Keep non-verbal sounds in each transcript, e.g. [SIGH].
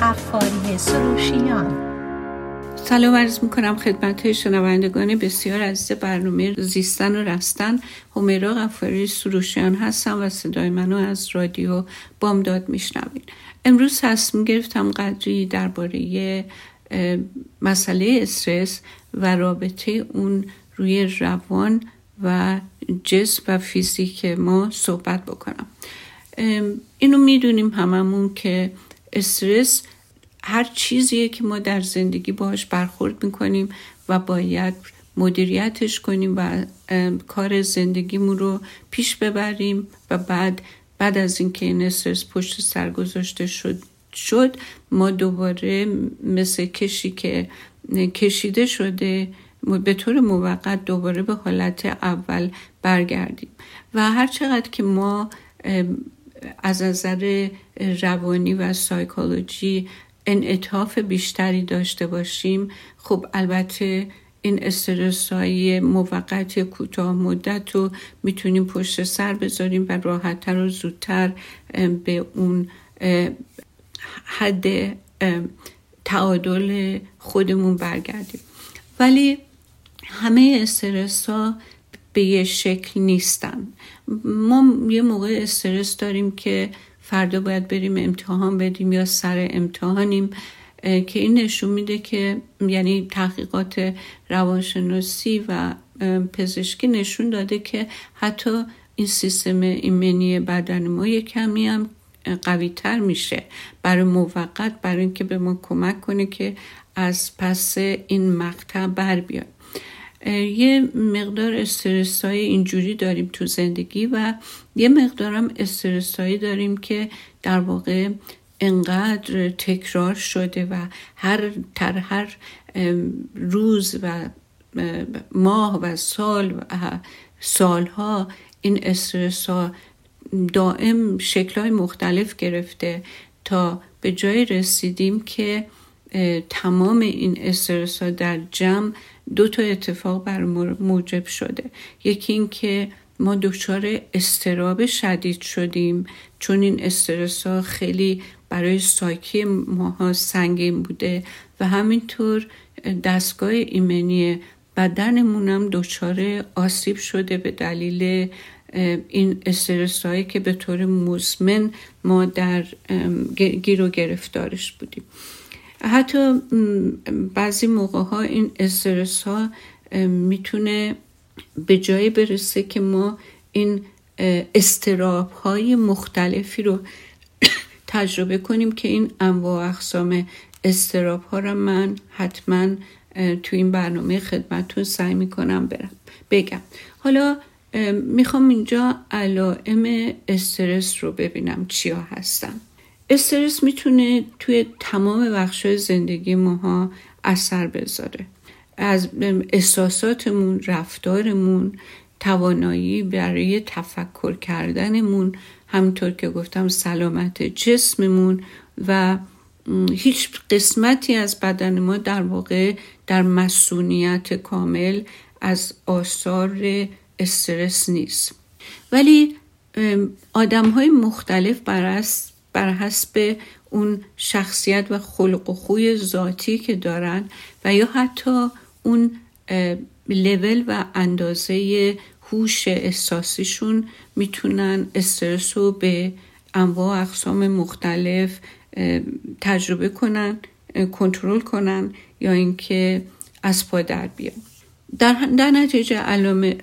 قفاری سروشیان. سلام عرض می‌کنم خدمت شنوندگان بسیار عزیز برنامه زیستن و رستن همیرا غفاری سروشیان هستم و صدای منو از رادیو بامداد میشنوین امروز تصمیم گرفتم قدری درباره مسئله استرس و رابطه اون روی روان و جسم و فیزیک ما صحبت بکنم. اینو می‌دونیم هممون که استرس هر چیزیه که ما در زندگی باش برخورد می‌کنیم و باید مدیریتش کنیم و کار زندگیمون رو پیش ببریم و بعد بعد از اینکه این استرس پشت سر گذاشته شد شد ما دوباره مثل کشی که کشیده شده به طور موقت دوباره به حالت اول برگردیم. و هر چقدر که ما از نظر روانی و سایکولوژی انعطاف بیشتری داشته باشیم. خب البته این استرس های موقت کوتاه مدت رو می‌تونیم پشت سر بذاریم و راحتتر و زودتر به اون حد تعادل خودمون برگردیم. ولی همه استرس ها به یه شکل نیستن. ما یه موقع استرس داریم که فردا باید بریم امتحان بدیم یا سر امتحانیم که این نشون میده که یعنی تحقیقات روانشناسی و پزشکی نشون داده که حتی این سیستم ایمنی بدن ما یه کمی هم قوی تر میشه. برای موقت برای اینکه به ما کمک کنه که از پس این مقطع بر بیایم یه مقدار استرس های اینجوری داریم تو زندگی و یه مقدارم استرس هایی داریم که در واقع انقدر تکرار شده و هر تر هر روز و ماه و سال و سالها این استرس ها دائم های مختلف گرفته تا به جای رسیدیم که تمام این استرس ها در جمع دو تا اتفاق بر موجب شده. یکی این که ما دچار استراب شدید شدیم چون این استرس ها خیلی برای سایکی ماها سنگین بوده و همینطور دستگاه ایمنی بدنمون هم دچار آسیب شده به دلیل این استرس هایی که به طور مزمن ما در گیر و گرفتارش بودیم. حتی بعضی موقع ها این استرس ها می‌تونه به جایی برسه که ما این استراب های مختلفی رو [COUGHS] تجربه کنیم که این انواع اقسام استراب ها رو من حتما تو این برنامه خدمتتون سعی می‌کنم برم. بگم. حالا می‌خوام اینجا علائم استرس رو ببینم چیا هستن. استرس می‌تونه توی تمام بخش زندگی ماها اثر بذاره. از احساساتمون رفتارمون توانایی برای تفکر کردنمون همونطور که گفتم سلامت جسممون و هیچ قسمتی از بدن ما در واقع در مسئولیت کامل از آثار استرس نیست. ولی آدم های مختلف بر حسب اون شخصیت و خلق و خوی ذاتی که دارن و یا حتی اون لول و اندازه هوش احساسیشون می‌تونن استرس رو به انواع اقسام مختلف تجربه کنن کنترل کنن یا اینکه از پا در بیان. در, در نتیجه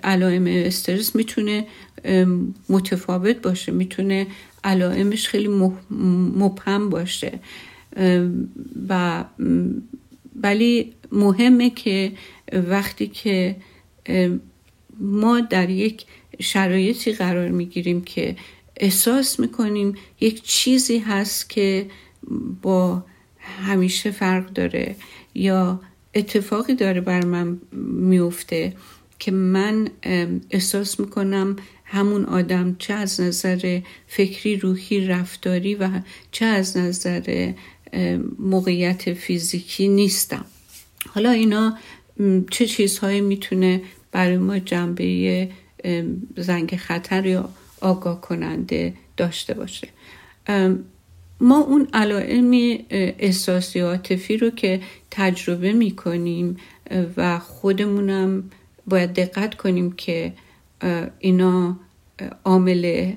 علائم استرس می‌تونه متفاوت باشه می‌تونه علائمش خیلی مبهم باشه. و ولی مهمه که وقتی که ما در یک شرایطی قرار می‌گیریم که احساس می‌کنیم یک چیزی هست که با همیشه فرق داره یا اتفاقی داره بر من میفته که من احساس می‌کنم همون آدم چه از نظر فکری روحی رفتاری و چه از نظر موقعیت فیزیکی نیستم. حالا اینا چه چیزهایی می‌تونه برای ما جنبه زنگ خطر یا آگاه کننده داشته باشه؟ ما اون علائم احساسی عاطفی رو که تجربه می‌کنیم و خودمونم باید دقت کنیم که اینا عامل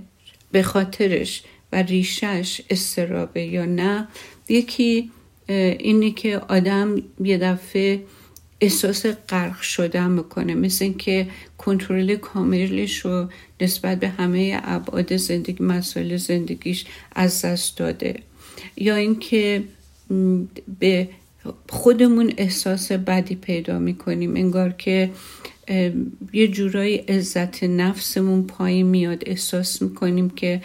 به خاطرش و ریشش استرابه یا نه. یکی اینه که آدم یه دفعه احساس غرق شدن می‌کنه. مثل اینکه کنترل کاملش رو نسبت به همه ابعاد زندگی مسائل زندگیش از دست داده. یا اینکه به خودمون احساس بدی پیدا می‌کنیم. انگار که یه جورایی عزت نفسمون پایین میاد. احساس می‌کنیم که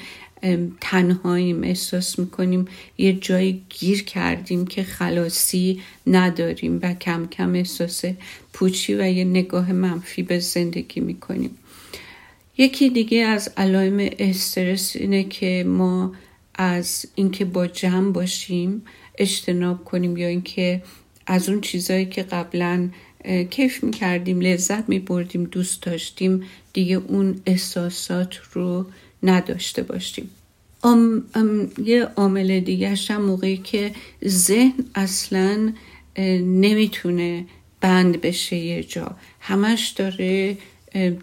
تنهاییم احساس می‌کنیم یه جایی گیر کردیم که خلاصی نداریم و کم کم احساس پوچی و یه نگاه منفی به زندگی می‌کنیم. یکی دیگه از علائم استرس اینه که ما از اینکه با جمع باشیم اجتناب کنیم یا اینکه از اون چیزایی که قبلا کیف می‌کردیم لذت میبردیم دوست داشتیم دیگه اون احساسات رو نداشته باشیم. ام، یه عامل دیگه هم موقعی که ذهن اصلا نمی‌تونه بند بشه یه جا. همش داره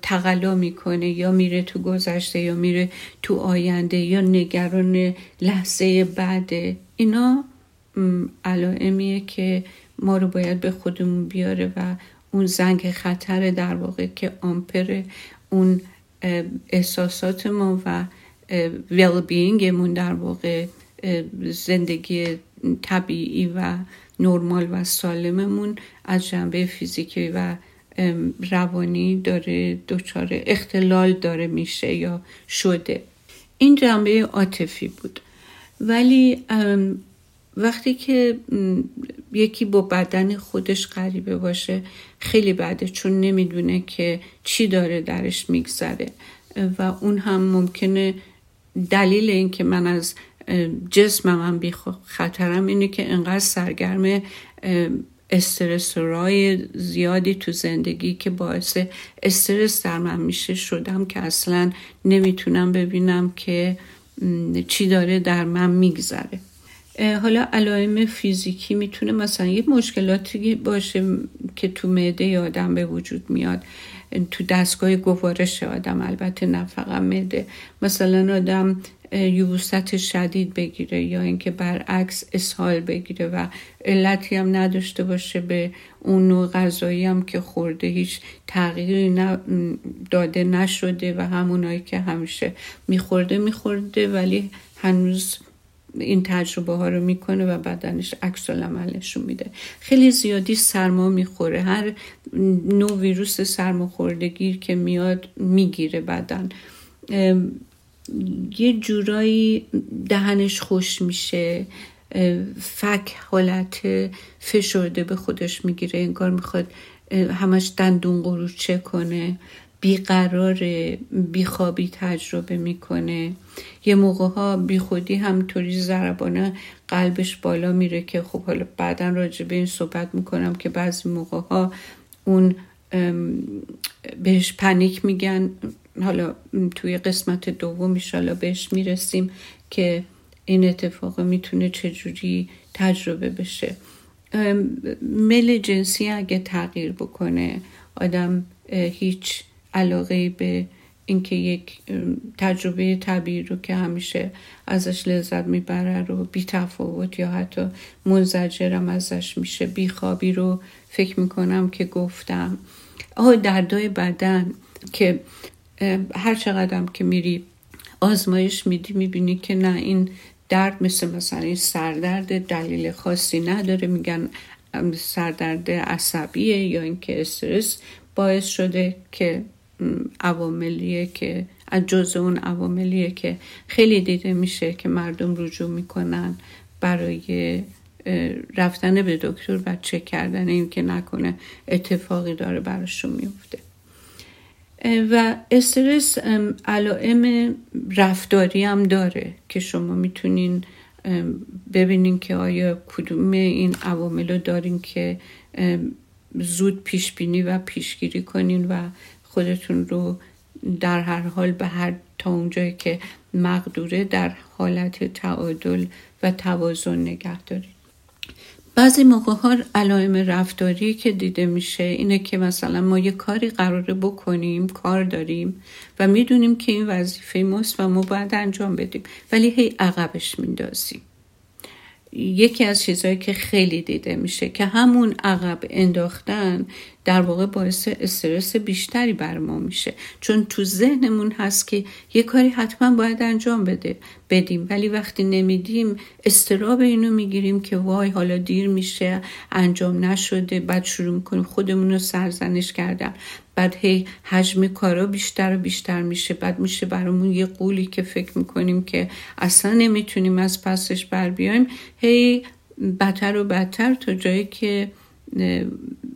تقلا می‌کنه یا میره تو گذشته یا میره تو آینده یا نگران لحظه بعده اینا علائمیه که ما رو باید به خودمون بیاره و اون زنگ خطر در واقع که آمپر اون احساسات ما و ویل بینگمون در واقع زندگی طبیعی و نرمال و سالممون از جنبه فیزیکی و روانی داره دچار اختلال داره میشه یا شده. این جنبه عاطفی بود. ولی وقتی که یکی با بدن خودش غریبه باشه خیلی بده چون نمی‌دونه که چی داره درش میگذره. و اون هم ممکنه دلیل این که من از جسمم هم بی خطرم اینه که انقدر سرگرم استرسورای زیادی تو زندگی که باعث استرس در من میشه شدم که اصلا نمی‌تونم ببینم که چی داره در من میگذره. حالا علائم فیزیکی می‌تونه مثلا یه مشکلاتی باشه که تو معده آدم به وجود میاد. تو دستگاه گوارش آدم البته نه فقط معده. مثلا آدم یوست شدید بگیره یا اینکه برعکس اسهال بگیره و علتی هم نداشته باشه به اون نوع غذایی هم که خورده هیچ تغییری داده نشده و همونایی که همیشه میخورده میخورده ولی هنوز این تجربه ها رو می‌کنه و بدنش عکس نشون میده. خیلی زیادی سرما می‌خوره. هر نوع ویروس سرماخوردگی که میاد می‌گیره بدن. یه جورایی دهنش خوش میشه. فک حالت فشرده به خودش می‌گیره. انگار می‌خواد همش دندون قروچه کنه. بیقرار بیخوابی تجربه می‌کنه. یه موقع ها بیخودی همطوری ضربانه قلبش بالا میره که خب حالا بعدا راجع به این صحبت می‌کنم که بعضی موقع ها اون بهش پنیک میگن. حالا توی قسمت دوم ایشالا بهش می‌رسیم که این اتفاق می‌تونه چجوری تجربه بشه. مل جنسی اگه تغییر بکنه آدم هیچ علاقه به اینکه یک تجربه طبیعی رو که همیشه ازش لذت می‌بره رو بی تفاوت یا حتی منزجرم ازش میشه بیخوابی رو فکر می‌کنم که گفتم. آه دردای بدن که هر چقدرم که میری آزمایش میدی می‌بینی که نه این درد مثل مثلا این سردرد دلیل خاصی نداره. میگن سردرد عصبیه یا اینکه استرس باعث شده که عواملیه که از جز اون عواملیه که خیلی دیده میشه که مردم رجوع می‌کنن برای رفتن به دکتر و چک کردن این که نکنه اتفاقی داره براشون میفته. و استرس علائم رفتاری هم داره که شما می‌تونین ببینین که آیا کدوم این عوامل رو دارین که زود پیش بینی و پیشگیری کنین و خودتون رو در هر حال به هر تا اونجایی که مقدوره در حالت تعادل و توازن نگه داریم بعضی موقع ها علائم رفتاری که دیده میشه اینه که مثلا ما یه کاری قراره بکنیم کار داریم و می‌دونیم که این وظیفه ماست و ما باید انجام بدیم ولی هی عقبش میندازیم. یکی از چیزهایی که خیلی دیده میشه که همون عقب انداختن در واقع باعث استرس بیشتری بر ما میشه. چون تو ذهنمون هست که یه کاری حتما باید انجام بده بدیم. ولی وقتی نمیدیم استراب اینو می‌گیریم که وای حالا دیر میشه انجام نشده بعد شروع می‌کنیم خودمون رو سرزنش کردن. بعد هی حجم کارا بیشتر و بیشتر میشه. بعد میشه برامون یه قولی که فکر می‌کنیم که اصلا نمی‌تونیم از پسش بر بیایم. هی بدتر و بدتر تا جایی که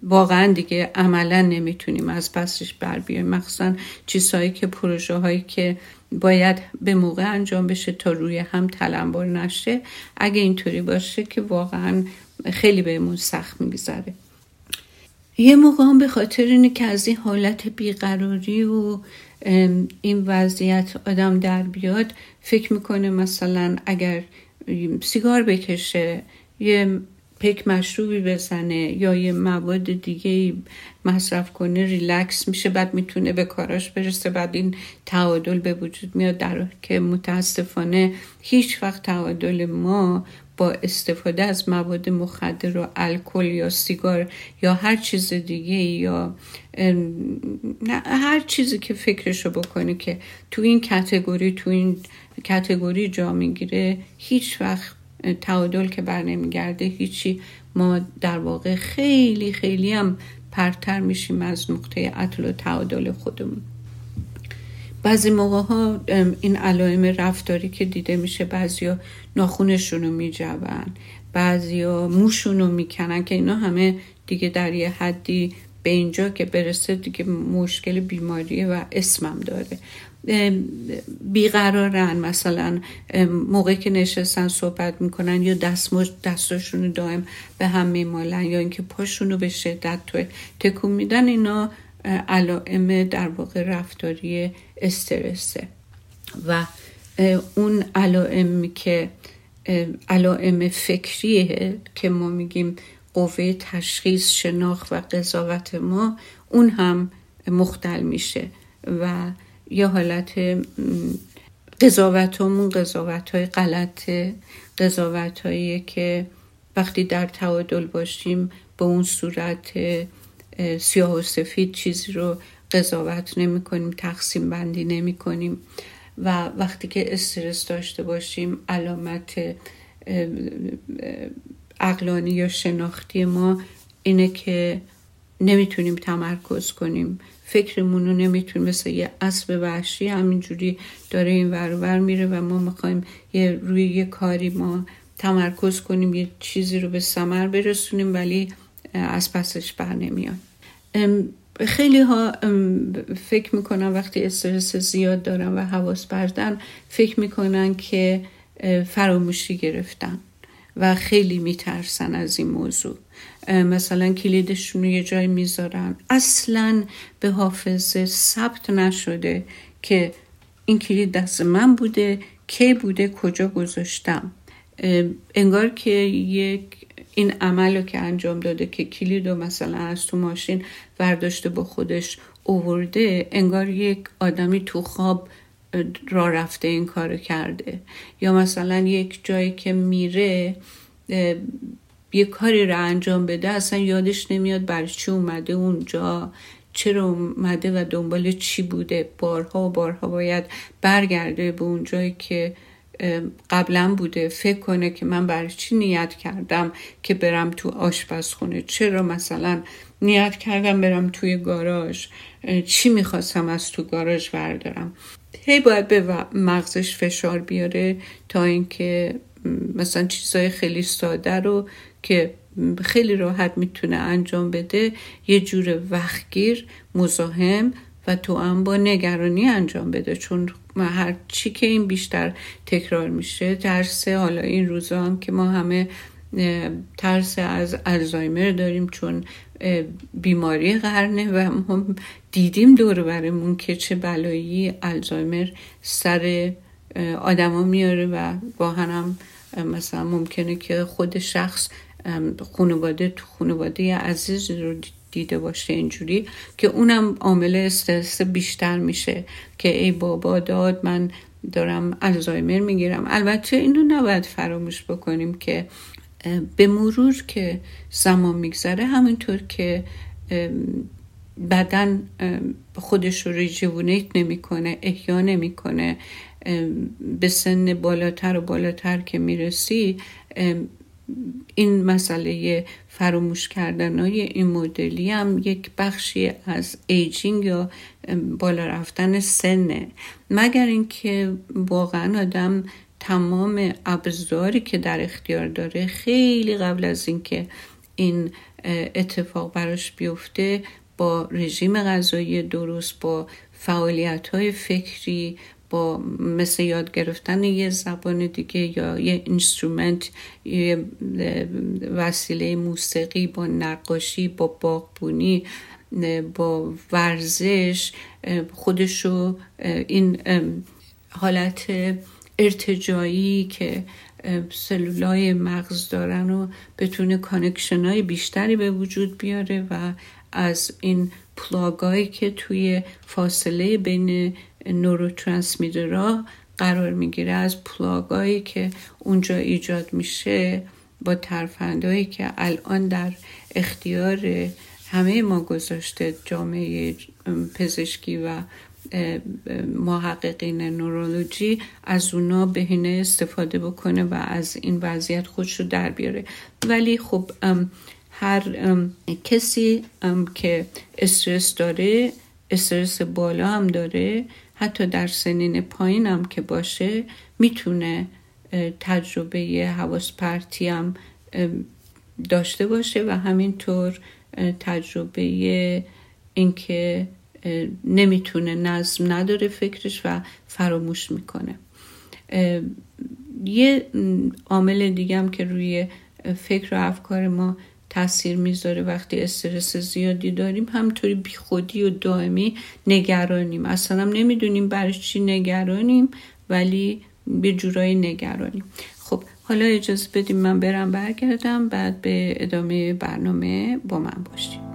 واقعا دیگه عملا نمی‌تونیم از پسش بر بیایم. مخصوصا چیزهایی که پروژه هایی که باید به موقع انجام بشه تا روی هم تلمبار نشه اگه اینطوری باشه که واقعا خیلی بهمون سخت میگذره. یه موقع هم به خاطر اینه که از این حالت بیقراری و این وضعیت آدم در بیاد فکر می‌کنه مثلا اگر سیگار بکشه یه پک مشروبی بزنه یا یه مواد دیگه مصرف کنه ریلکس میشه بعد می‌تونه به کاراش برسه. بعد این تعادل به وجود میاد در که متاسفانه هیچ وقت تعادل ما با استفاده از مواد مخدر و الکل یا سیگار یا هر چیز دیگه یا هر چیزی که فکرشو بکنه که تو این کتگوری تو این کتگوری جا می‌گیره هیچ وقت تعادل که بر نمیگرده هیچی. ما در واقع خیلی خیلی هم پرتر میشیم از نقطه عطل و تعادل خودمون. بعضی موقع ها این علائم رفتاری که دیده میشه بعضیا ناخونشون رو میجون بعضیا موشون رو می‌کنن که اینا همه دیگه در یه حدی به اینجا که برسه دیگه مشکل بیماریه و اسمم داره. بیقرارن مثلا موقعی که نشستن صحبت می‌کنن یا دست دستاشون رو دائم به هم میمالن یا اینکه پاشون رو به شدت تکون میدن اینا علائم در واقع رفتاری استرسه و اون علائم که علائم فکریه که ما میگیم قوه تشخیص شناخت و قضاوت ما اون هم مختل میشه. و یه حالت قضاوتمون قضاوت های غلطه قضاوت که وقتی در تعادل باشیم به اون صورت سیاه و سفید چیزی رو قضاوت نمی کنیم تقسیم بندی نمی کنیم. و وقتی که استرس داشته باشیم علامت اقلانی یا شناختی ما اینه که نمی‌تونیم تمرکز کنیم. فکرمون رو نمی‌تونیم مثل یه اسب وحشی همینجوری داره این ور میره و ما می‌خوایم یه روی یه کاری ما تمرکز کنیم یه چیزی رو به سمر برسونیم ولی از پسش بر نمیاد. خیلی ها فکر می‌کنن وقتی استرس زیاد دارن و حواس بردن فکر می‌کنن که فراموشی گرفتن. و خیلی میترسن از این موضوع. مثلا کلیدشون رو یه جای می‌ذارن. اصلا به حافظه ثبت نشده که این کلید دست من بوده کی بوده کجا گذاشتم. انگار که یک این عمل رو که انجام داده که کلید رو مثلا از تو ماشین ورداشته با خودش اوورده انگار یک آدمی تو خواب را رفته این کار کرده. یا مثلا یک جایی که میره یه کاری رو انجام بده اصلا یادش نمیاد بر چی اومده اونجا چرا اومده و دنبال چی بوده. بارها و بارها باید برگرده به اون جایی که قبلا بوده. فکر کنه که من برای چی نیت کردم که برم تو آشپزخونه. چرا مثلا نیت کردم برم توی گاراژ؟ چی می‌خواستم از تو گاراژ بردارم؟ هی باید به مغزش فشار بیاره تا اینکه مثلا چیزای خیلی ساده رو که خیلی راحت می‌تونه انجام بده یه جور وقتگیر مزاحم و تو هم با نگرانی انجام بده. چون هر چی که این بیشتر تکرار میشه ترس حالا این روزا هم که ما همه ترس از الزایمر داریم چون بیماری قرنه و ما دیدیم دور برمون که چه بلایی الزایمر سر آدما میاره و با هم مثلا ممکنه که خود شخص خانواده تو خانواده عزیز رو دیده باشه اینجوری که اونم عامل استرس بیشتر میشه که ای بابا داد من دارم الزایمر می‌گیرم. البته اینو نباید فراموش بکنیم که به مرور که زمان میگذره همینطور که بدن خودش رو rejuvenate نمی‌کنه احیا نمی‌کنه به سن بالاتر و بالاتر که می‌رسی این مسئله فراموش کردن های این مدلی هم یک بخشی از aging یا بالا رفتن سنه. مگر اینکه واقعا آدم تمام ابزاری که در اختیار داره خیلی قبل از اینکه این اتفاق براش بیفته با رژیم غذایی درست با فعالیت های فکری با مثل یاد گرفتن یه زبان دیگه یا یه اینسترومنت یه وسیله موسیقی با نقاشی با باغبونی با ورزش خودشو این حالت ارتجاعی که سلولای مغز دارن و بتونه connection های بیشتری به وجود بیاره و از این پلاگایی که توی فاصله بین neurotransmitter ها قرار می‌گیره از پلاگایی که اونجا ایجاد میشه با ترفندهایی که الان در اختیار همه ما گذاشته جامعه پزشکی و محققین نورولوژی از اونا بهینه استفاده بکنه و از این وضعیت خودش رو در بیاره. ولی خب هر کسی که استرس داره استرس بالا هم داره حتی در سنین پایین هم که باشه می‌تونه تجربه حواس پرتی هم داشته باشه و همینطور تجربه اینکه نمی‌تونه نظم نداره فکرش و فراموش می‌کنه. یه عامل دیگه هم که روی فکر و افکار ما تاثیر می‌ذاره وقتی استرس زیادی داریم همطوری بیخودی و دائمی نگرانیم. اصلا هم نمی‌دونیم برای چی نگرانیم ولی به جورایی نگرانیم. خب حالا اجازه بدیم من برم برگردم بعد به ادامه برنامه با من باشیم.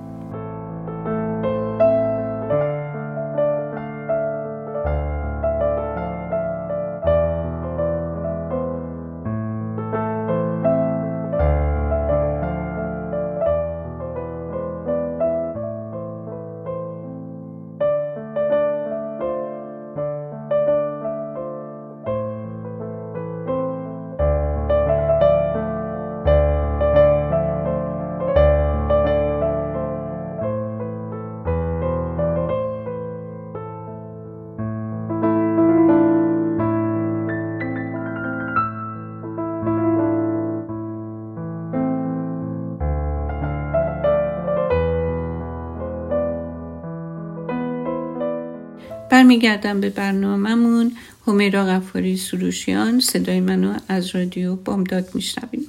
برمیگردم به برنامهمون. همیرا غفاری سروشیان صدای منو از رادیو بامداد میشنویم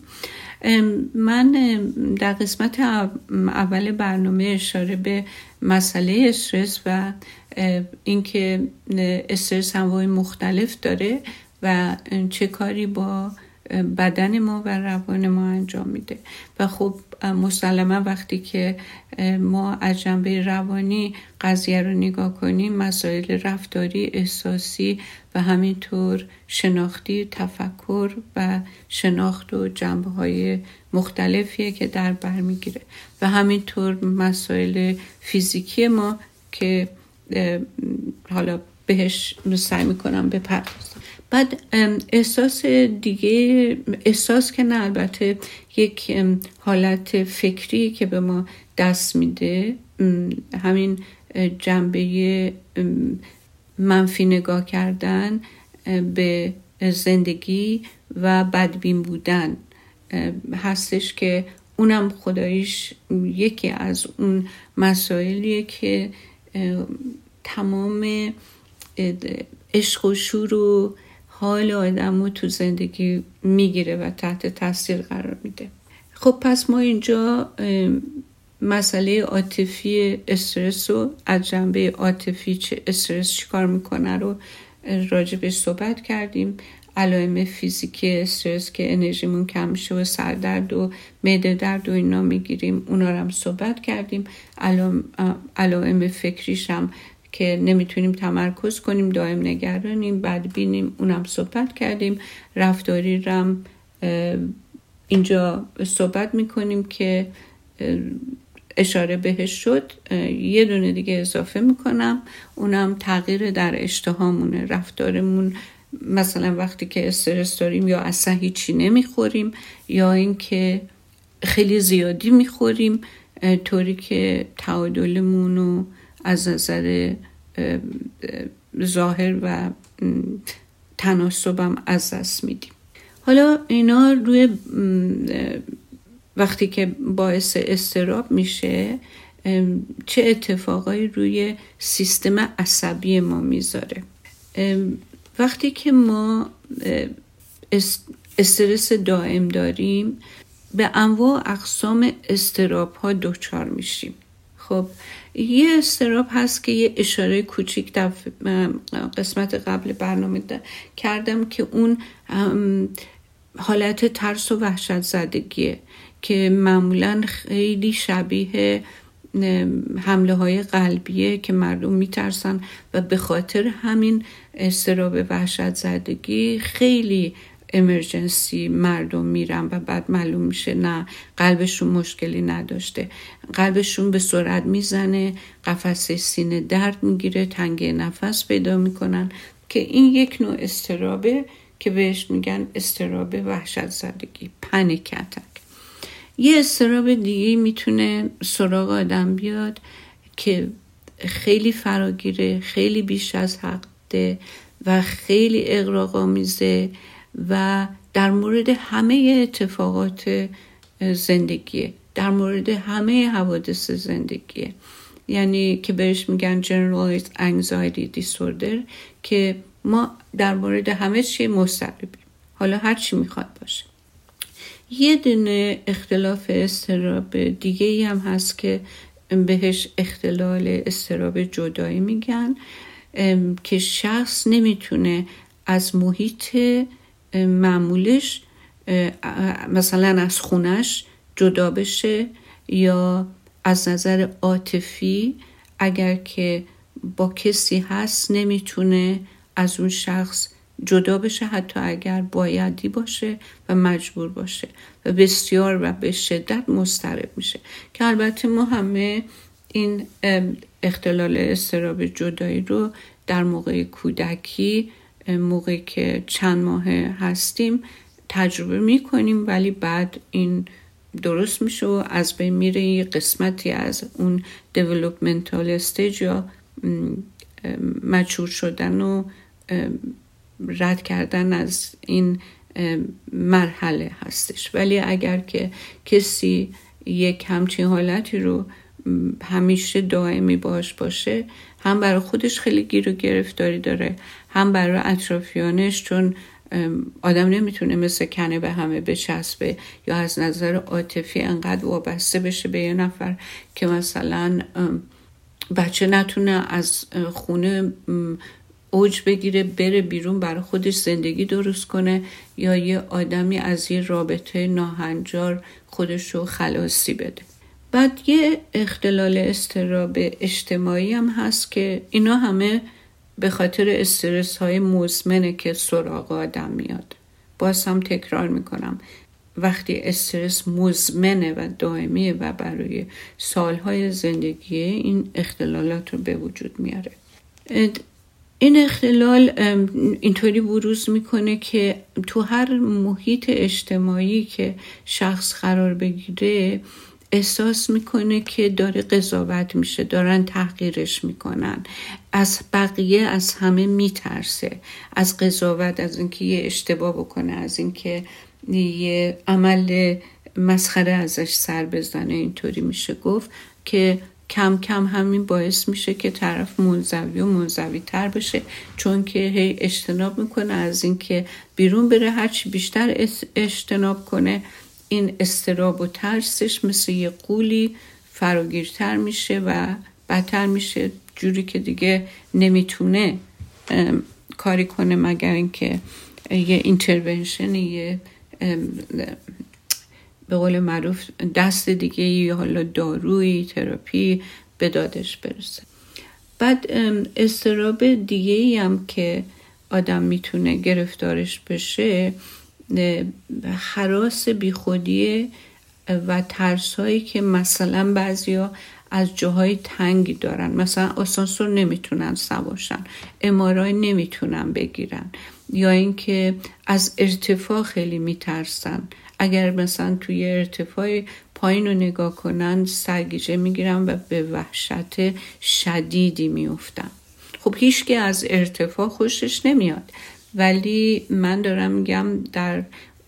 من در قسمت اول برنامه اشاره به مسئله استرس و اینکه استرس انواع مختلف داره و چه کاری با بدن ما و روان ما انجام میده. و خب مسلما وقتی که ما از جنبه روانی قضیه رو نگاه کنیم مسائل رفتاری احساسی و همینطور شناختی تفکر و شناخت و جنبه های مختلفیه که در بر می‌گیره. و همینطور مسائل فیزیکی ما که حالا بهش سعی می‌کنم بپردازم. بعد احساس دیگه احساس که نه البته یک حالت فکری که به ما دست میده همین جنبه منفی نگاه کردن به زندگی و بدبین بودن هستش که اونم خدایش یکی از اون مسائلیه که تمام عشق و شور و حال آدم رو تو زندگی می‌گیره و تحت تاثیر قرار میده. خب پس ما اینجا مسئله عاطفی استرس رو از جنبه عاطفی چه استرس چیکار می‌کنه رو راجبش صحبت کردیم. علائم فیزیکی استرس که انرژیمون کم میشه و سردرد و معده درد و اینا می‌گیریم اونا رو هم صحبت کردیم. علائم فکریش هم که نمی‌تونیم تمرکز کنیم دائم نگرانیم بعد بینیم اونم صحبت کردیم. رفتاری رم اینجا صحبت می‌کنیم که اشاره بهش شد. یه دونه دیگه اضافه می‌کنم. اونم تغییر در اشتهامونه رفتارمون. مثلا وقتی که استرس داریم یا اصلا هیچی نمی‌خوریم یا اینکه خیلی زیادی می‌خوریم طوری که تعادلمون رو از نظر ظاهر و تناسبم از دست میدیم. حالا اینا روی وقتی که باعث استراب میشه چه اتفاقایی روی سیستم عصبی ما می‌ذاره؟ وقتی که ما استرس دائم داریم به انواع اقسام استراب ها دچار میشیم. خب یه استراب هست که یه اشاره کوچیک در قسمت قبل برنامه کردم که اون حالت ترس و وحشت زدگیه که معمولا خیلی شبیه حمله های قلبیه که مردم میترسن و به خاطر همین استراب وحشت زدگی خیلی امرجنسی مردم میرن و بعد معلوم میشه نه قلبشون مشکلی نداشته. قلبشون به سرعت می‌زنه قفسه سینه درد می‌گیره تنگ نفس پیدا می‌کنن که این یک نوع استرابه که بهش میگن استراب وحشت زدگی پنیک یه استراب دیگه می‌تونه سراغ آدم بیاد که خیلی فراگیره خیلی بیش از حقه و خیلی اقراقامیزه و در مورد همه اتفاقات زندگیه. در مورد همه حوادث زندگیه. یعنی که بهش میگن Generalized Anxiety Disorder که ما در مورد همه چی مستربیم حالا هر چی می‌خواد باشه. یه دونه اختلاف استراب دیگه ای هم هست که بهش اختلال استراب جدایی میگن که شخص نمی‌تونه از محیط معمولش مثلا از خونش جدا بشه یا از نظر عاطفی اگر که با کسی هست نمی‌تونه از اون شخص جدا بشه حتی اگر بایدی باشه و مجبور باشه و بسیار و به شدت مسترب میشه. که البته ما همه این اختلال استراب جدایی رو در موقع کودکی موقعی که چند ماه هستیم تجربه می‌کنیم ولی بعد این درست میشه و از بین میره یه قسمتی از اون developmental استیج یا مچور شدن و رد کردن از این مرحله هستش. ولی اگر که کسی یک همچین حالتی رو همیشه دائمی باش باشه هم برای خودش خیلی گیر و گرفتاری داره هم برای اطرافیانش چون آدم نمی‌تونه مثل کنه به همه بچسبه یا از نظر عاطفی انقدر وابسته بشه به یه نفر که مثلا بچه نتونه از خونه اوج بگیره بره بیرون برای خودش زندگی درست کنه یا یه آدمی از یه رابطه ناهنجار خودش رو خلاصی بده. بعد یه اختلال استراب اجتماعی هم هست که اینا همه به خاطر استرس های مزمنه که سراغ آدم میاد. باز هم تکرار می‌کنم. وقتی استرس مزمنه و دائمیه و برای سالهای زندگی این اختلالات رو به وجود میاره. این اختلال اینطوری بروز می‌کنه که تو هر محیط اجتماعی که شخص قرار بگیره احساس می‌کنه که داره قضاوت میشه دارن تحقیرش می‌کنن. از بقیه از همه میترسه. از قضاوت از اینکه یه اشتباه بکنه از اینکه یه عمل مسخره ازش سر بزنه اینطوری میشه گفت که کم کم همین باعث میشه که طرف منزوی و منزوی تر بشه. چون که هی اجتناب می‌کنه از اینکه بیرون بره هرچی بیشتر اجتناب کنه این استراب و ترسش مثل یه قولی فراگیرتر میشه و بدتر میشه. جوری که دیگه نمی‌تونه کاری کنه مگر اینکه یه اینترونشن یه به قول معروف دست دیگه یا حالا داروی تراپی به دادش برسه. بعد استراب دیگه ای هم که آدم می‌تونه گرفتارش بشه حراس بیخودی و ترس هایی که مثلا بعضیا از جاهای تنگی دارن. مثلا آسانسور نمی‌تونن سواشن امارای نمی‌تونن بگیرن. یا اینکه از ارتفاع خیلی میترسن. اگر مثلا توی ارتفاع پایین رو نگاه کنن سرگیجه می‌گیرن و به وحشت شدیدی میفتن. خب هیچ از ارتفاع خوشش نمیاد. ولی من دارم میگم در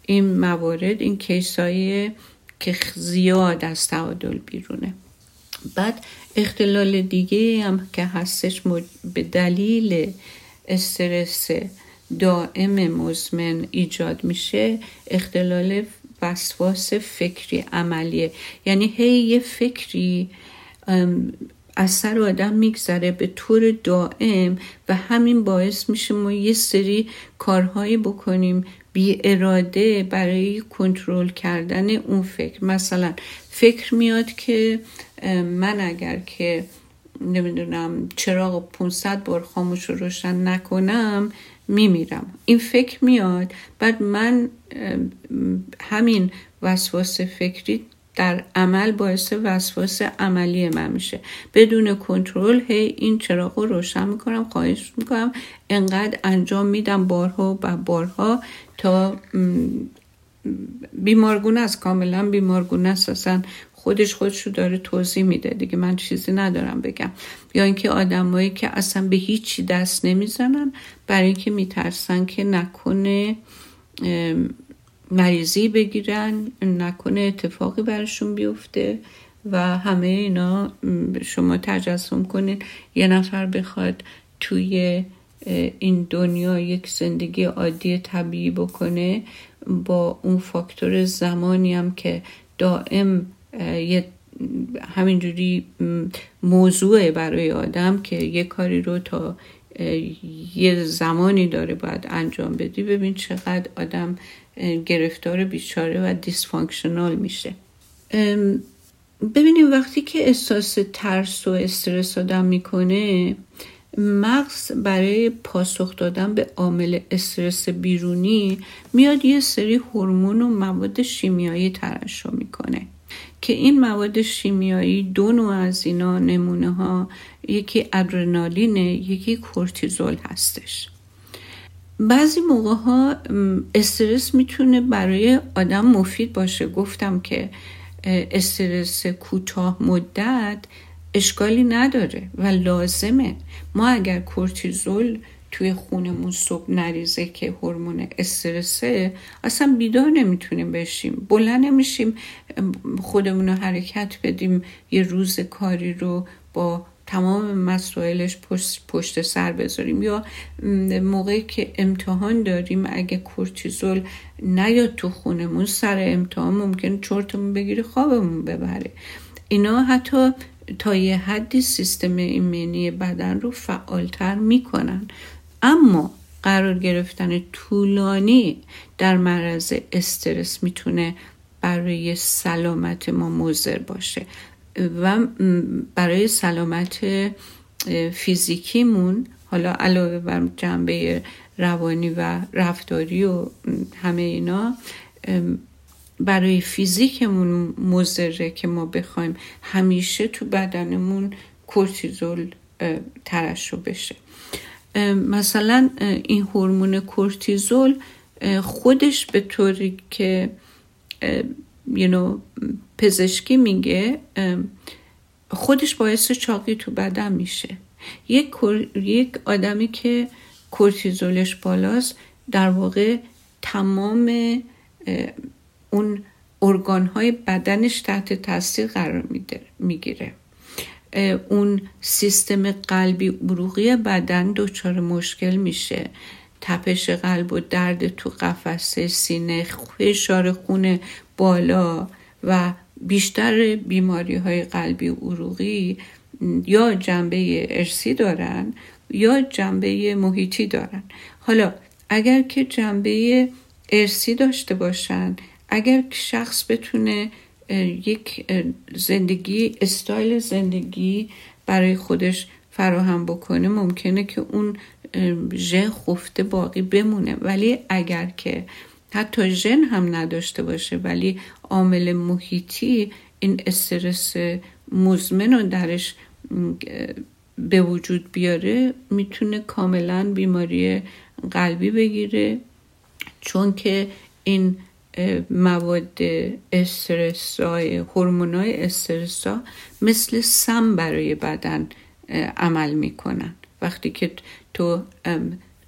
این موارد این کیسایی که زیاد از تعادل بیرونه. بعد اختلال دیگه هم که هستش به دلیل استرس دائم مزمن ایجاد میشه اختلال وسواس فکری عملیه. یعنی هی یه فکری از سر آدم میگذره به طور دائم و همین باعث میشه ما یه سری کارهایی بکنیم بی اراده برای کنترل کردن اون فکر. مثلا فکر میاد که من اگر که نمی‌دونم چراغ 500 بار خاموش رو روشن نکنم میمیرم. این فکر میاد. بعد من همین وسواس فکری در عمل باعث وسواس عملی من میشه. بدون کنترل هی این چراغ رو روشن می‌کنم خواهش می‌کنم. انقدر انجام میدم بارها و بارها تا بیمارگونه است. کاملا بیمارگونه است. اصلا خودش خودش رو داره توضیح میده. دیگه من چیزی ندارم بگم. یا اینکه آدمایی که اصلا به هیچی دست نمی‌زنن برای اینکه میترسن که نکنه مریضی بگیرن نکنه اتفاقی برشون بیفته و همه اینا شما تجسم کنید یه نفر بخواد توی این دنیا یک زندگی عادی طبیعی بکنه با اون فاکتور زمانی هم که دائم یه همینجوری موضوع برای آدم که یه کاری رو تا یه زمانی داره باید انجام بدی. ببین چقدر آدم گرفتار بیچاره و دیسفانکشنال میشه. ببینیم وقتی که احساس ترس و استرس آدم می‌کنه مغز برای پاسخ دادن به عامل استرس بیرونی میاد یه سری هورمون و مواد شیمیایی ترشح می‌کنه که این مواد شیمیایی دو نوع از اینا نمونه ها یکی ادرنالینه یکی کورتیزول هستش. بعضی موقع ها استرس می‌تونه برای آدم مفید باشه. گفتم که استرس کوتاه مدت اشکالی نداره و لازمه. ما اگر کورتیزول توی خونمون صبح نریزه که هورمون استرسه اصلا بیدار نمی‌تونیم بشیم. بلند نمیشیم خودمون رو حرکت بدیم یه روز کاری رو با تمام مسائلش پشت, سر بذاریم. یا موقعی که امتحان داریم اگه کورتیزول نیاد تو خونمون سر امتحان ممکن چرتمون بگیره خوابمون ببره. اینا حتی تا یه حدی سیستم ایمنی بدن رو فعالتر می‌کنن. اما قرار گرفتن طولانی در معرض استرس می‌تونه برای سلامت ما مضر باشه. و برای سلامت فیزیکیمون حالا علاوه بر جنبه روانی و رفتاری و همه اینا برای فیزیکمون مزره که ما بخوایم همیشه تو بدنمون کورتیزول ترشح بشه. مثلا این هورمون کورتیزول خودش به طوری که you پزشکی میگه خودش باعث چاقی تو بدن میشه. یک, یک آدمی که کورتیزولش بالاست در واقع تمام اون ارگان های بدنش تحت تاثیر قرار می‌گیره. اون سیستم قلبی عروقی بدن دچار مشکل میشه. تپش قلب و درد تو قفسه سینه فشار خون بالا و بیشتر بیماری های قلبی عروقی یا جنبه ارسی دارن یا جنبه محیطی دارن. حالا اگر که جنبه ارسی داشته باشن اگر شخص بتونه یک زندگی استایل زندگی برای خودش فراهم بکنه ممکنه که اون ژن خفته باقی بمونه. ولی اگر که حتی ژن هم نداشته باشه ولی عامل محیطی این استرس مزمن رو درش به وجود بیاره می‌تونه کاملا بیماری قلبی بگیره. چون که این مواد استرسای هورمونای استرسا مثل سم برای بدن عمل می‌کنن. وقتی که تو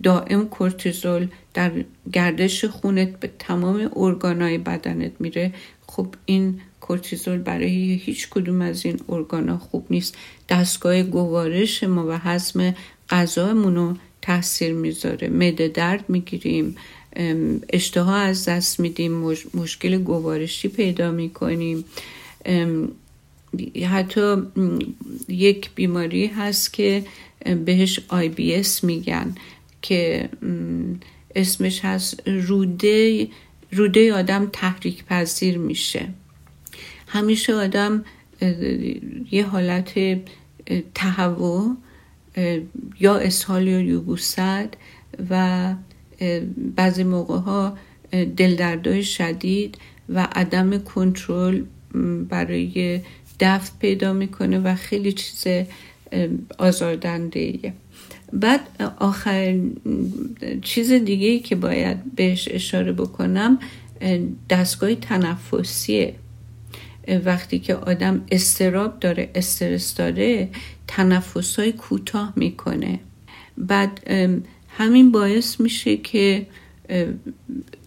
دائم کورتیزول در گردش خونت به تمام ارگانهای بدنت میره. خب این کورتیزول برای هیچ کدوم از این ارگانا خوب نیست. دستگاه گوارش ما و هضم غذامون رو تاثیر می‌ذاره. مده درد می‌گیریم اشتها از دست میدیم مشکل گوارشی پیدا می‌کنیم. حتی یک بیماری هست که بهش آی بی اس میگن که اسمش هست روده روده آدم تحریک پذیر میشه. همیشه آدم یه حالت تهوع یا اسهال یا یوبوست و بعضی موقع ها دلدردای شدید و عدم کنترل برای دفع پیدا می‌کنه و خیلی چیز آزاردنده بعد آخر چیز دیگه که باید بهش اشاره بکنم دستگاه تنفسیه. وقتی که آدم استراب داره استرس داره تنفس های کوتاه می‌کنه. بعد همین باعث میشه که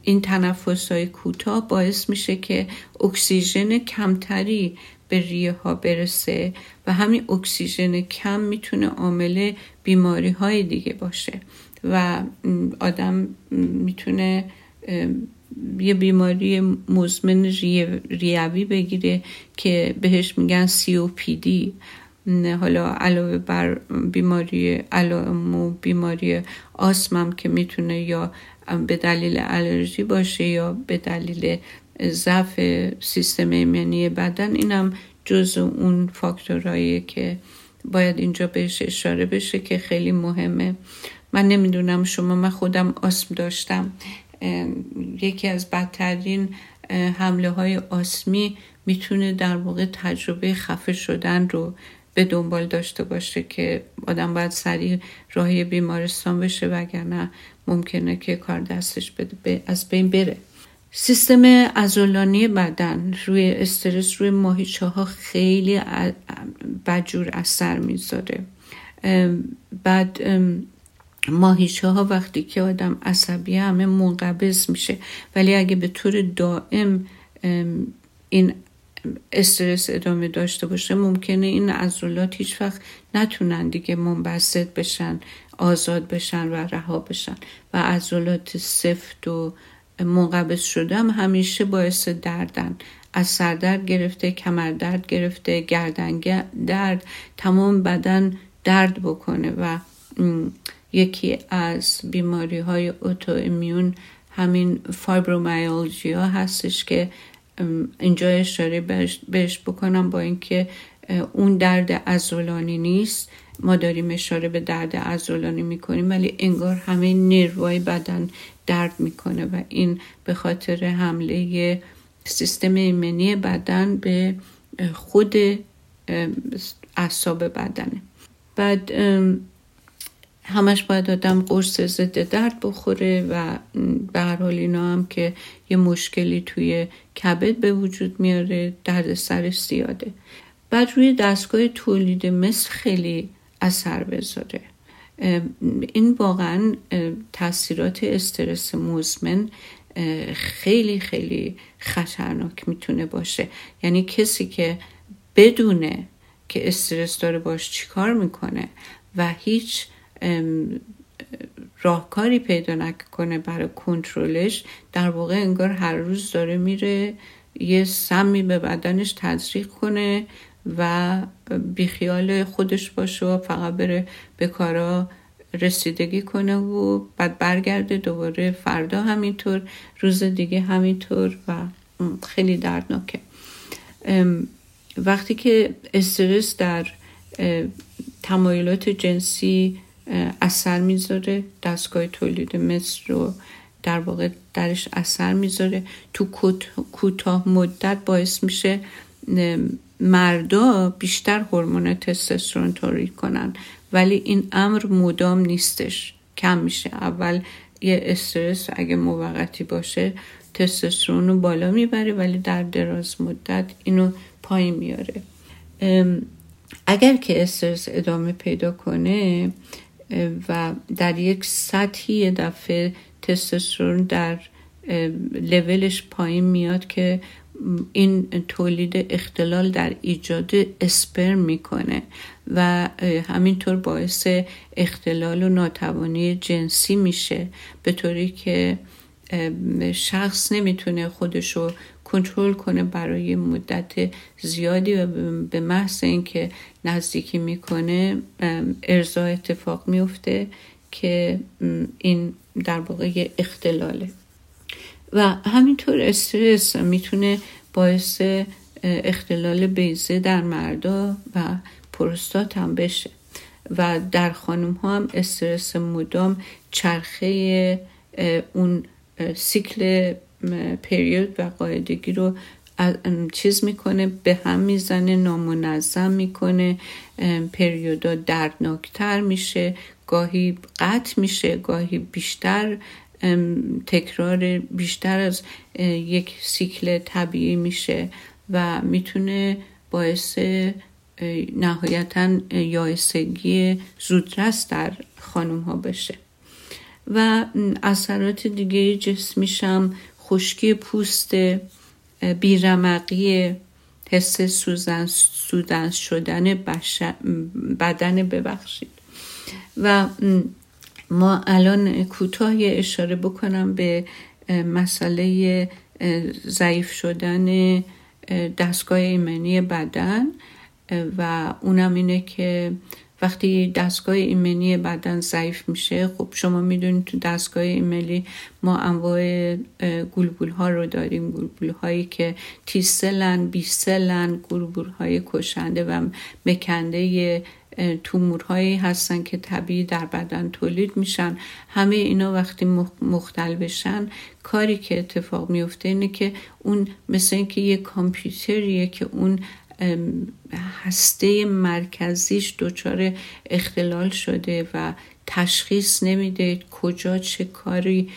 این تنفس های کوتاه باعث میشه که اکسیژن کمتری به ریه ها برسه و همین اکسیژن کم می‌تونه عامل بیماری های دیگه باشه و آدم می‌تونه یه بیماری مزمن ریوی بگیره که بهش میگن دی حالا علاوه بر بیماری علائم بیماری آسمم که می‌تونه یا به دلیل الرژی باشه یا به دلیل ضعف سیستم ایمنی بدن اینم جز اون فاکتورهایی که باید اینجا بهش اشاره بشه که خیلی مهمه. من نمی‌دونم شما من خودم آسم داشتم. یکی از بدترین حمله های آسمی می‌تونه در واقع تجربه خفه شدن رو به دنبال داشته باشه که آدم باید سریع راهی بیمارستان بشه وگرنه ممکنه که کار دستش بده از بین بره. سیستم ازولانی بدن روی استرس روی ماهیچه ها خیلی بجور اثر می‌ذاره. بعد ماهیچه ها وقتی که آدم عصبی همه منقبض میشه. ولی اگه به طور دائم این استرس ادامه داشته باشه ممکنه این عضلات هیچ وقت نتونن دیگه منبسط بشن آزاد بشن و رها بشن. و عضلات سفت و منقبض شده هم همیشه باعث دردن. از سردرد گرفته کمردرد گرفته گردن درد تمام بدن درد بکنه و یکی از بیماری های اوتو امیون همین فایبرومیالژیا هستش که اینجا اشاره بهش بکنم با اینکه اون درد ازولانی نیست. ما داریم اشاره به درد ازولانی می‌کنیم ولی انگار همه نروای بدن درد می‌کنه و این به خاطر حمله سیستم ایمنی بدن به خود اعصاب بدنه. بعد همش باید آدم قرص ضد درد بخوره و به هر حال اینا هم که یه مشکلی توی کبد به وجود میاره درد سرش زیاده. بعد روی دستگاه تولید مثل خیلی اثر بذاره. این واقعا تاثیرات استرس مزمن خیلی خیلی خطرناک می‌تونه باشه. یعنی کسی که بدونه که استرس داره باش چیکار می‌کنه و هیچ راهکاری پیدا نکنه برای کنترلش در واقع انگار هر روز داره میره یه سمی به بدنش تزریق کنه و بیخیال خودش باشه و فقط بره به کارا رسیدگی کنه و بعد برگرده دوباره فردا همینطور روز دیگه همینطور و خیلی دردناکه. وقتی که استرس در تمایلات جنسی اثر می‌ذاره دستگاه تولید مثل رو در واقع درش اثر می‌ذاره تو کوتاه مدت باعث میشه مردا بیشتر هورمون تستوسترون تولید کنن ولی این امر مدام نیستش. کم میشه. اول یه استرس اگه موقتی باشه تستوسترون رو بالا می‌بره ولی در دراز مدت اینو پایین میاره. اگر که استرس ادامه پیدا کنه و در یک سطحی یه دفعه تستوسترون در لولش پایین میاد که این تولید اختلال در ایجاد اسپرم می‌کنه و همینطور باعث اختلال و ناتوانی جنسی میشه. به طوری که شخص نمی‌تونه خودشو کنترل کنه برای مدت زیادی و به محض اینکه نزدیکی می‌کنه ارضا اتفاق میفته که این در واقع اختلاله. و همینطور استرس می‌تونه باعث اختلال بیزه در مردا و پروستات هم بشه. و در خانم ها هم استرس مدام چرخه اون سیکل پریود و قاعدگی رو چیز می‌کنه به هم می‌زنه نامنظم می‌کنه پریودا دردناکتر میشه گاهی قطع میشه گاهی بیشتر تکرار بیشتر از یک سیکل طبیعی میشه و می‌تونه باعث نهایتا یایسگی زودرس در خانوم ها بشه. و اثرات دیگه جسمیشم خشکی پوست بیرمقی حس سوزن سودن شدن بدن ببخشید. و ما الان کوتاه اشاره بکنم به مسئله ضعیف شدن دستگاه ایمنی بدن. و اونم اینه که وقتی دستگاه ایمنی بدن ضعیف میشه خب شما می‌دونید تو دستگاه ایمنی ما انواع گلبول ها رو داریم. گلبول هایی که تی سلن بی سلن گلبول های کشنده و مکنده تومورهایی هستن که طبیعی در بدن تولید میشن. همه اینا وقتی مختل بشن کاری که اتفاق میفته اینه که اون مثل اینکه یه کامپیوتریه که اون هسته مرکزیش دچار اختلال شده و تشخیص نمیده کجا چه کاری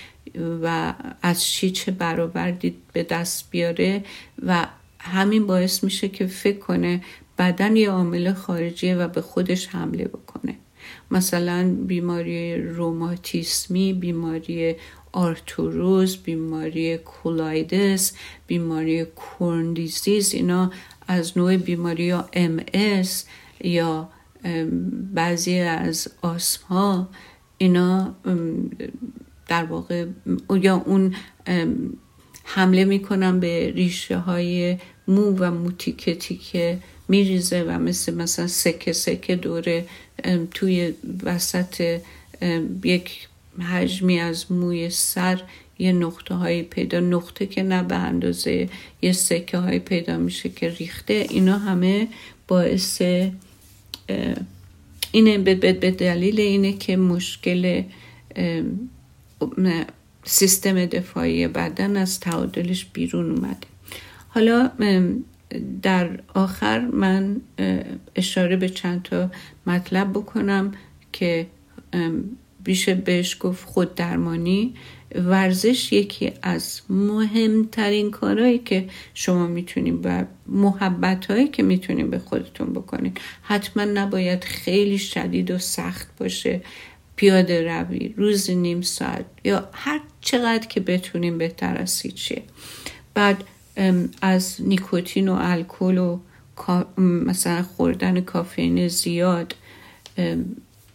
و از چی چه برآوردی به دست بیاره و همین باعث میشه که فکر کنه بدن یه عامل خارجیه و به خودش حمله بکنه. مثلا بیماری روماتیسمی بیماری آرتوروز بیماری کولایدس بیماری کورن دیزیز اینا از نوع بیماری یا ام یا بعضی از آسما اینا در واقع یا اون حمله می‌کنن به ریشه های مو و موتیکتی که میریزه و مثل مثلا سکه سکه دوره توی وسط یک حجمی از موی سر یه نقطه های پیدا نقطه که نه به اندازه یه سکه های پیدا میشه که ریخته. اینا همه باعث اینه به دلیل اینه که مشکل سیستم دفاعی بدن از تعادلش بیرون اومده. حالا در آخر من اشاره به چند تا مطلب بکنم که بیشه بهش گفت خود درمانی ورزش یکی از مهمترین کارهایی که شما می‌تونید و محبت هایی که می‌تونید به خودتون بکنید. حتما نباید خیلی شدید و سخت باشه پیاده روی روز نیم ساعت یا هر چقدر که بتونیم بهتر از هیچیه بعد از نیکوتین و الکل و مثلا خوردن کافئین زیاد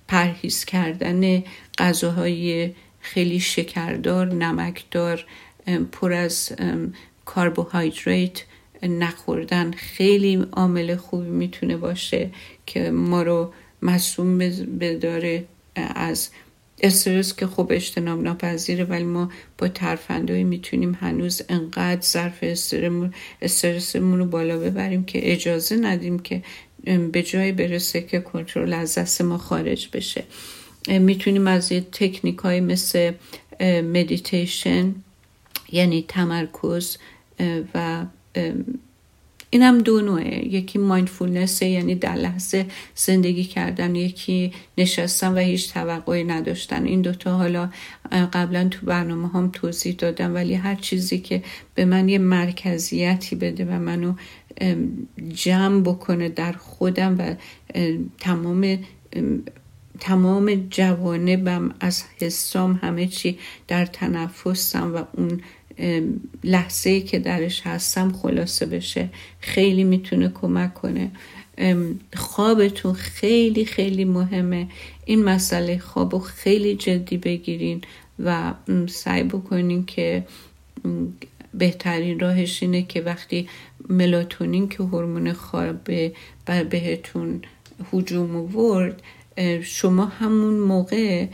پرهیز کردن غذاهای خیلی شکردار نمکدار پر از کربوهیدرات نخوردن خیلی عامل خوبی می‌تونه باشه که ما رو مصوم بداره از استرس که خب اجتناب ناپذیره ولی ما با ترفندهایی می‌تونیم هنوز انقدر ظرف استرسمون رو بالا ببریم که اجازه ندیم که به جای برسه که کنترل از دست ما خارج بشه. می‌تونیم از یه تکنیک های مثل مدیتیشن یعنی تمرکز و این هم دو نوعه. یکی مایندفولنسه یعنی در لحظه زندگی کردن یکی نشستن و هیچ توقعی نداشتن. این دوتا حالا قبلا تو برنامه هم توضیح دادم ولی هر چیزی که به من یه مرکزیتی بده و منو جمع بکنه در خودم و تمام تمام جوانبم از حسام همه چی در تنفسم و اون لحظه که درش هستم خلاصه بشه. خیلی می‌تونه کمک کنه. خوابتون خیلی خیلی مهمه. این مسئله خواب رو خیلی جدی بگیرین و سعی بکنین که بهترین راهش اینه که وقتی ملاتونین که هورمون خواب بهتون هجوم ورد شما همون موقع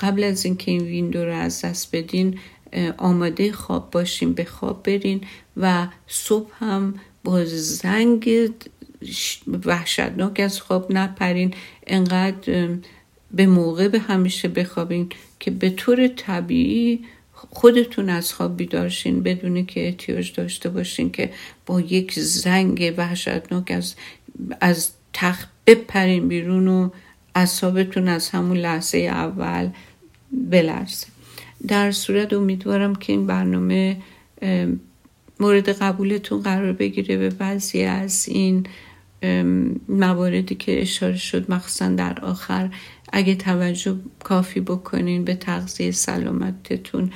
قبل از اینکه این ویندو رو از دست بدین آماده خواب باشین به خواب برین و صبح هم با زنگ وحشتناک از خواب نپرین. انقدر به موقع به همیشه بخوابین که به طور طبیعی خودتون از خواب بیدارشین بدون که احتیاج داشته باشین که با یک زنگ وحشتناک از, از تخت بپرین بیرون و اصابتون از همون لحظه اول بلرزه. در صورت امیدوارم که این برنامه مورد قبولتون قرار بگیره به بعضی از این مواردی که اشاره شد مخصوصا در آخر اگه توجه کافی بکنین به تغذیه سلامتتون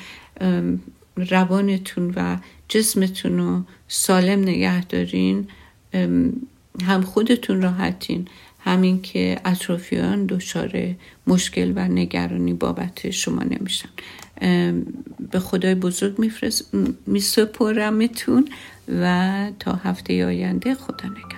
روانتون و جسمتون رو سالم نگه دارین هم خودتون راحتین همین که اطرافیان دچار مشکل و نگرانی بابت شما نمیشن. به خدای بزرگ میسپرمتون و تا هفته آینده خدا نگهدار.